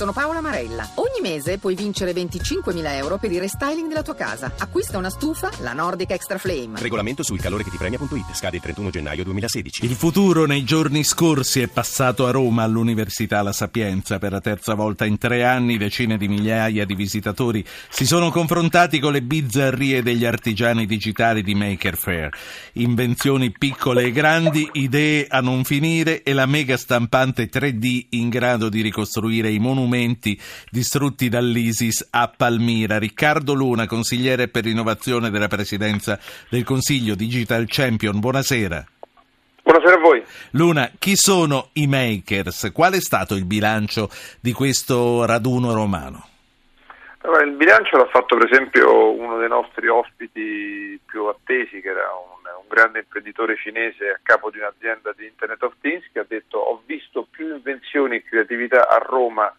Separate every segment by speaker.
Speaker 1: Sono Paola Marella. Ogni mese puoi vincere 25.000 euro per il restyling della tua casa. Acquista una stufa, la Nordic Extra Flame.
Speaker 2: Regolamento sul calore che ti premia.it. Scade il 31 gennaio 2016.
Speaker 3: Il futuro nei giorni scorsi è passato a Roma all'Università La Sapienza. Per la terza volta in tre anni decine di migliaia di visitatori si sono confrontati con le bizzarrie degli artigiani digitali di Maker Fair. Invenzioni piccole e grandi, idee a non finire e la mega stampante 3D in grado di ricostruire i monumenti distrutti dall'ISIS a Palmira. Riccardo Luna, consigliere per l'innovazione della Presidenza del Consiglio Digital Champion, buonasera.
Speaker 4: Buonasera a voi.
Speaker 3: Luna, chi sono i makers? Qual è stato il bilancio di questo raduno romano?
Speaker 4: Allora, il bilancio l'ha fatto per esempio uno dei nostri ospiti più attesi, che era un, un, grande imprenditore cinese a capo di un'azienda di Internet of Things, che ha detto ho visto più invenzioni e creatività a Roma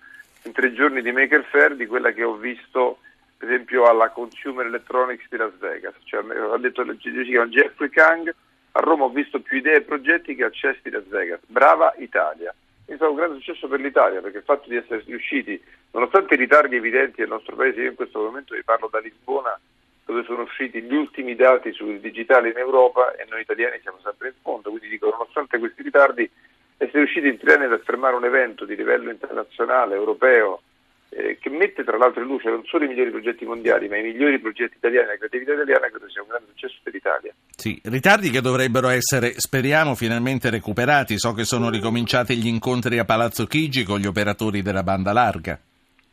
Speaker 4: in tre giorni di Maker Fair di quella che ho visto per esempio alla Consumer Electronics di Las Vegas. Cioè, ha detto si chiama Jeffrey Kang, a Roma ho visto più idee e progetti che accessi di Las Vegas. Brava Italia. È stato un grande successo per l'Italia perché il fatto di essere riusciti, nonostante i ritardi evidenti del nostro paese, io in questo momento vi parlo da Lisbona, dove sono usciti gli ultimi dati sul digitale in Europa e noi italiani siamo sempre in fondo, quindi dico nonostante questi ritardi essere riusciti in tre anni ad affermare un evento di livello internazionale, europeo, eh, che mette tra l'altro in luce non solo i migliori progetti mondiali, ma i migliori progetti italiani, la creatività italiana, credo sia un grande successo per l'Italia.
Speaker 3: Sì, ritardi che dovrebbero essere, speriamo, finalmente recuperati. So che sono ricominciati gli incontri a Palazzo Chigi con gli operatori della banda larga.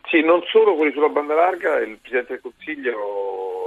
Speaker 4: Sì, non solo quelli sulla banda larga, il Presidente del Consiglio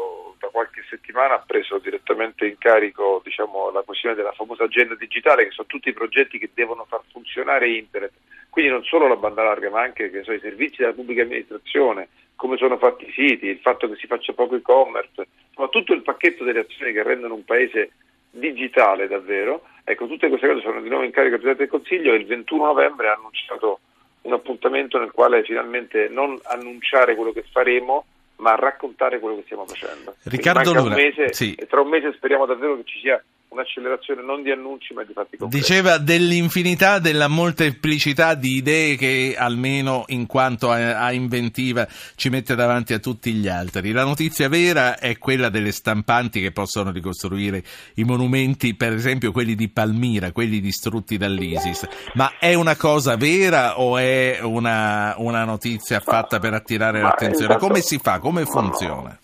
Speaker 4: qualche settimana ha preso direttamente in carico diciamo, la questione della famosa agenda digitale, che sono tutti i progetti che devono far funzionare Internet quindi non solo la banda larga, ma anche so, i servizi della pubblica amministrazione, come sono fatti i siti, il fatto che si faccia poco e-commerce, ma tutto il pacchetto delle azioni che rendono un paese digitale davvero. Ecco, tutte queste cose sono di nuovo in carico del Presidente del Consiglio e il 21 novembre ha annunciato un appuntamento nel quale finalmente non annunciare quello che faremo, ma raccontare quello che stiamo facendo.
Speaker 3: Riccardo Luna,
Speaker 4: un mese,
Speaker 3: sì.
Speaker 4: tra un mese speriamo davvero che ci sia un'accelerazione non di annunci ma di fatti concreti.
Speaker 3: Diceva dell'infinità, della molteplicità di idee che almeno in quanto a, a, inventiva ci mette davanti a tutti gli altri. La notizia vera è quella delle stampanti che possono ricostruire i monumenti, per esempio quelli di Palmira, quelli distrutti dall'ISIS. Ma è una cosa vera o è una, una notizia fatta per attirare l'attenzione?
Speaker 4: Intanto,
Speaker 3: Come si fa? Come funziona?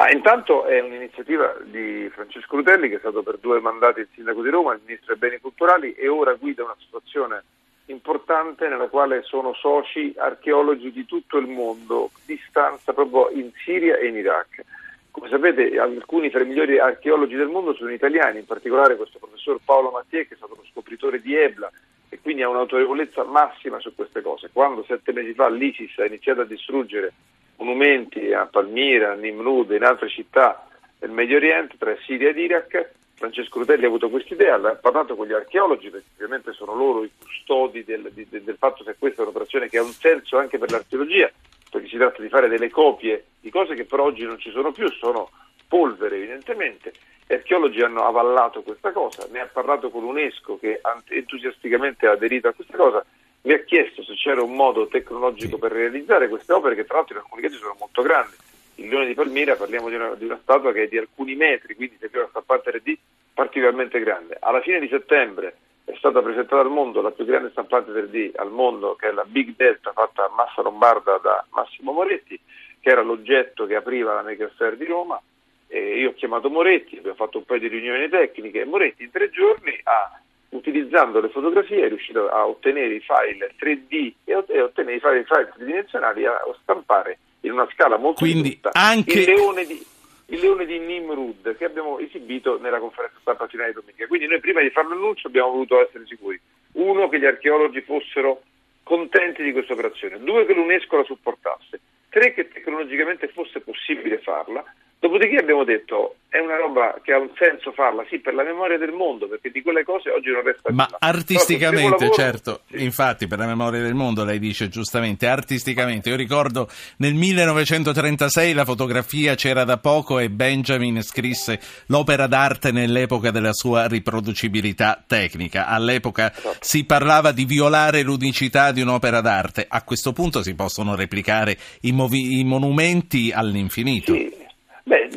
Speaker 4: Ah, intanto è un'iniziativa di Francesco Rutelli che è stato per due mandati il sindaco di Roma, il ministro dei beni culturali e ora guida una situazione importante nella quale sono soci archeologi di tutto il mondo, di stanza proprio in Siria e in Iraq. Come sapete alcuni tra i migliori archeologi del mondo sono italiani, in particolare questo professor Paolo Mattiè che è stato lo scopritore di Ebla e quindi ha un'autorevolezza massima su queste cose. Quando sette mesi fa l'ISIS ha iniziato a distruggere monumenti a Palmira, a Nimrud in altre città del Medio Oriente, tra Siria ed Iraq. Francesco Rutelli ha avuto questa idea, ha parlato con gli archeologi, perché ovviamente sono loro i custodi del, di, del fatto che questa è un'operazione che ha un senso anche per l'archeologia, perché si tratta di fare delle copie di cose che per oggi non ci sono più, sono polvere evidentemente. Gli archeologi hanno avallato questa cosa, ne ha parlato con l'UNESCO che entusiasticamente ha aderito a questa cosa mi ha chiesto se c'era un modo tecnologico sì. per realizzare queste opere che tra l'altro in alcuni casi sono molto grandi. Il Leone di Palmira parliamo di una, di una statua che è di alcuni metri, quindi se una stampante 3D particolarmente grande. Alla fine di settembre è stata presentata al mondo la più grande stampante 3D al mondo, che è la Big Delta fatta a Massa Lombarda da Massimo Moretti, che era l'oggetto che apriva la Maker Fair di Roma. E io ho chiamato Moretti, abbiamo fatto un paio di riunioni tecniche e Moretti in tre giorni ha utilizzando le fotografie è riuscito a ottenere i file 3D e, ottenere i file, file tridimensionali a stampare in una scala molto
Speaker 3: Quindi
Speaker 4: ridotta
Speaker 3: anche...
Speaker 4: il, leone di, il leone di Nimrud che abbiamo esibito nella conferenza stampa finale di domenica. Quindi noi prima di fare l'annuncio abbiamo voluto essere sicuri. Uno, che gli archeologi fossero contenti di questa operazione. Due, che l'UNESCO la supportasse. Tre, che tecnologicamente fosse possibile farla. Dopodiché abbiamo detto è una roba che ha un senso farla, sì, per la memoria del mondo, perché di quelle cose oggi non resta
Speaker 3: Ma
Speaker 4: nulla.
Speaker 3: artisticamente,
Speaker 4: lavoro,
Speaker 3: certo,
Speaker 4: sì.
Speaker 3: infatti per la memoria del mondo lei dice giustamente, artisticamente, io ricordo nel 1936 la fotografia c'era da poco e Benjamin scrisse l'opera d'arte nell'epoca della sua riproducibilità tecnica, all'epoca
Speaker 4: Esatto.
Speaker 3: si parlava di violare l'unicità di un'opera d'arte, a questo punto si possono replicare i, movi- i monumenti all'infinito.
Speaker 4: Sì. Beh,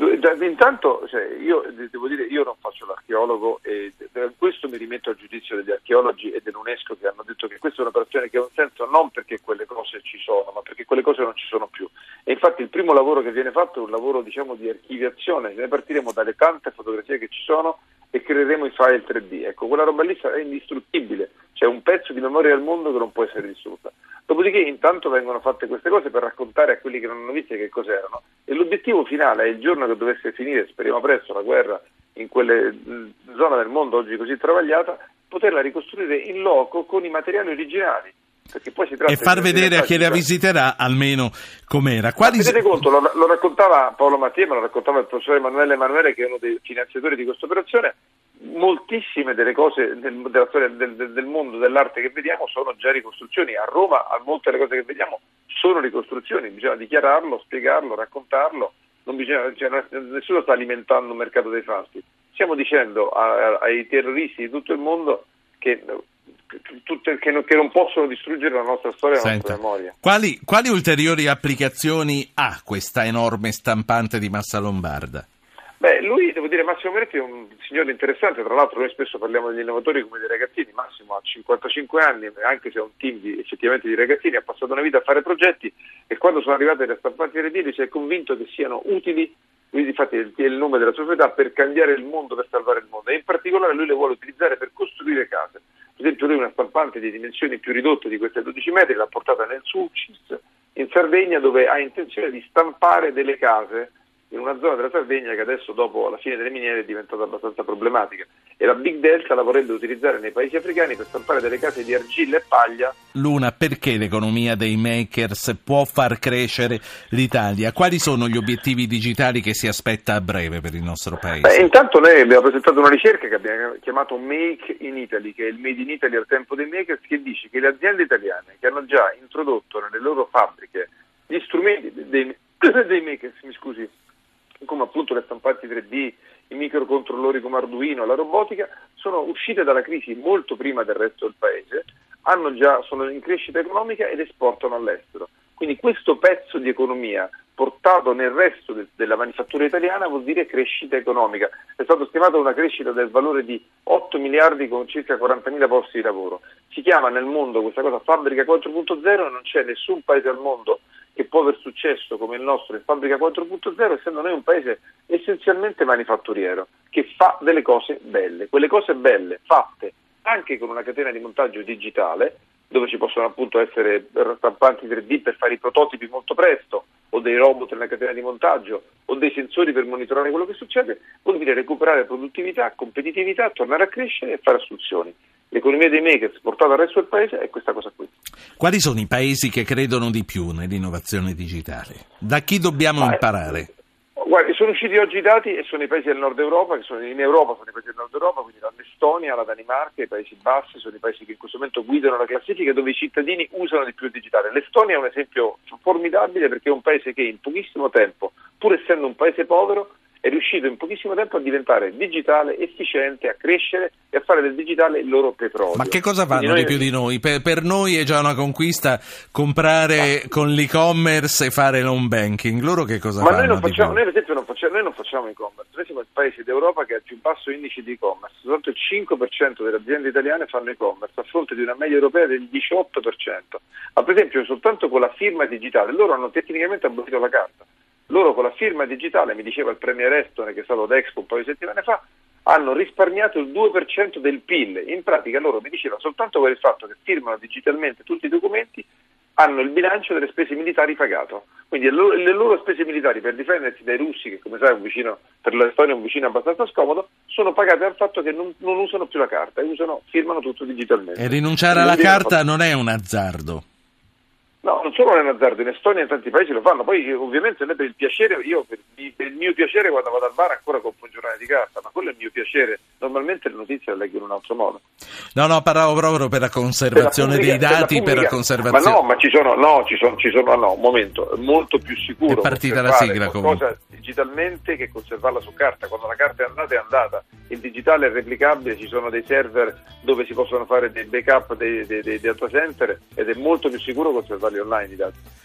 Speaker 4: intanto cioè, io de- devo dire io non faccio l'archeologo e per questo mi rimetto al giudizio degli archeologi e dell'UNESCO che hanno detto che questa è un'operazione che ha un senso non perché quelle cose ci sono, ma perché quelle cose non ci sono più. E infatti il primo lavoro che viene fatto è un lavoro diciamo di archiviazione, ne partiremo dalle tante fotografie che ci sono e creeremo i file 3D. Ecco, quella roba lì sarà indistruttibile, c'è un pezzo di memoria del mondo che non può essere distrutta. Dopodiché intanto vengono fatte queste cose per raccontare a quelli che non hanno visto che cos'erano e l'obiettivo finale è il giorno che dovesse finire, speriamo presto, la guerra in quelle mh, zone del mondo oggi così travagliata, poterla ricostruire in loco con i materiali originali. Perché poi si tratta
Speaker 3: E far vedere a chi la visiterà almeno com'era.
Speaker 4: ma
Speaker 3: Quali...
Speaker 4: tenete conto, lo, lo raccontava Paolo Mattia, ma lo raccontava il professore Emanuele Emanuele, che è uno dei finanziatori di questa operazione. Moltissime delle cose del, della storia del, del- mondo dell'arte che vediamo sono già ricostruzioni. A Roma, a molte delle cose che vediamo sono ricostruzioni, bisogna dichiararlo, spiegarlo, raccontarlo. Non bisogna, cioè, nessuno sta alimentando un mercato dei fasti. Stiamo dicendo a- a- ai terroristi di tutto il mondo che, tutte- che non, che non possono distruggere la nostra storia e la nostra memoria.
Speaker 3: quali, quali ulteriori applicazioni ha questa enorme stampante di massa lombarda?
Speaker 4: Beh, lui, devo dire, Massimo Moretti è un signore interessante, tra l'altro noi spesso parliamo degli innovatori come dei ragazzini, Massimo ha 55 anni, anche se ha un team di, effettivamente di ragazzini, ha passato una vita a fare progetti e quando sono arrivate le stampanti 3D lui si è convinto che siano utili, lui infatti è il, nome della società, per cambiare il mondo, per salvare il mondo e in particolare lui le vuole utilizzare per costruire case. Per esempio lui una stampante di dimensioni più ridotte di queste 12 metri l'ha portata nel Sulcis in Sardegna dove ha intenzione di stampare delle case in una zona della Sardegna che adesso dopo la fine delle miniere è diventata abbastanza problematica e la Big Delta la vorrebbe utilizzare nei paesi africani per stampare delle case di argilla e paglia
Speaker 3: Luna, perché l'economia dei makers può far crescere l'Italia? Quali sono gli obiettivi digitali che si aspetta a breve per il nostro
Speaker 4: Beh,
Speaker 3: paese?
Speaker 4: intanto noi abbiamo presentato una ricerca che abbiamo chiamato Make in Italy, che è il Made in Italy al tempo dei makers, che dice che le aziende italiane che hanno già introdotto nelle loro fabbriche gli strumenti dei, dei makers, mi scusi, come appunto le stampanti 3D, i microcontrollori come Arduino, la robotica, sono uscite dalla crisi molto prima del resto del paese, già, sono in crescita economica ed esportano all'estero. Quindi questo pezzo di economia portato nel resto de- della manifattura italiana vuol dire crescita economica. È stato stimato una crescita del valore di 8 miliardi con circa 40.000 posti di lavoro. Si chiama nel mondo questa cosa fabbrica 4.0 e non c'è nessun paese al mondo che può aver successo come il nostro in fabbrica 4.0 essendo noi un paese essenzialmente manifatturiero che fa delle cose belle. Quelle cose belle fatte anche con una catena di montaggio digitale dove ci possono appunto essere stampanti 3D per fare i prototipi molto presto o dei robot nella catena di montaggio o dei sensori per monitorare quello che succede, vuol dire recuperare produttività, competitività, tornare a crescere e fare assunzioni. L'economia dei makers portata al resto del paese è questa cosa qui.
Speaker 3: Quali sono i paesi che credono di più nell'innovazione digitale? Da chi dobbiamo
Speaker 4: Ma,
Speaker 3: imparare?
Speaker 4: Guardi, sono usciti oggi i dati e sono i paesi del nord Europa, che sono in Europa sono i paesi del nord Europa, quindi dall'Estonia alla Danimarca, i Paesi Bassi sono i paesi che in questo momento guidano la classifica dove i cittadini usano di più il digitale. L'Estonia è un esempio formidabile perché è un paese che in pochissimo tempo, pur essendo un paese povero, è riuscito in pochissimo tempo a diventare digitale, efficiente, a crescere e a fare del digitale il loro petrolio.
Speaker 3: Ma che cosa fanno
Speaker 4: noi-
Speaker 3: di più di noi? Per, per noi è già una conquista comprare con l'e-commerce e fare l'home banking. Loro che cosa
Speaker 4: Ma
Speaker 3: fanno?
Speaker 4: noi, non
Speaker 3: di
Speaker 4: facciamo, noi per esempio non facciamo, noi non facciamo e-commerce, noi siamo il paese d'Europa che ha il più basso indice di e-commerce, soltanto il 5% delle aziende italiane fanno e-commerce a fronte di una media europea del 18%. Ma per esempio soltanto con la firma digitale, loro hanno tecnicamente abolito la carta, loro con la firma digitale, mi diceva il Premier Estone che è stato ad Expo un paio di settimane fa, hanno risparmiato il 2% del PIL. In pratica loro mi diceva soltanto per il fatto che firmano digitalmente tutti i documenti hanno il bilancio delle spese militari pagato. Quindi le loro, spese militari per difendersi dai russi, che come sai è un vicino, per la storia è un vicino abbastanza scomodo, sono pagate dal fatto che non, non usano più la carta, e usano, firmano tutto digitalmente.
Speaker 3: E rinunciare alla carta non è un azzardo.
Speaker 4: No, non solo è un azzardo, in Estonia e in tanti paesi lo fanno, poi ovviamente noi per il piacere, io per, il mio piacere quando vado al bar ancora compro un giornale di carta, ma quello è il mio piacere, normalmente le notizie le leggo in un altro modo.
Speaker 3: No, no, parlavo proprio per la conservazione
Speaker 4: per la pubblica,
Speaker 3: dei dati, per,
Speaker 4: per
Speaker 3: la
Speaker 4: la
Speaker 3: conservazione.
Speaker 4: Ma no, ma ci sono, no, ci sono, ci sono, no, un momento, è molto più sicuro
Speaker 3: È partita la
Speaker 4: conservare
Speaker 3: sigla,
Speaker 4: qualcosa
Speaker 3: comunque.
Speaker 4: digitalmente che conservarla su carta, quando la carta è andata è andata, il digitale è replicabile, ci sono dei server dove si possono fare dei backup dei, dei, dei data center ed è molto più sicuro conservarli online i dati.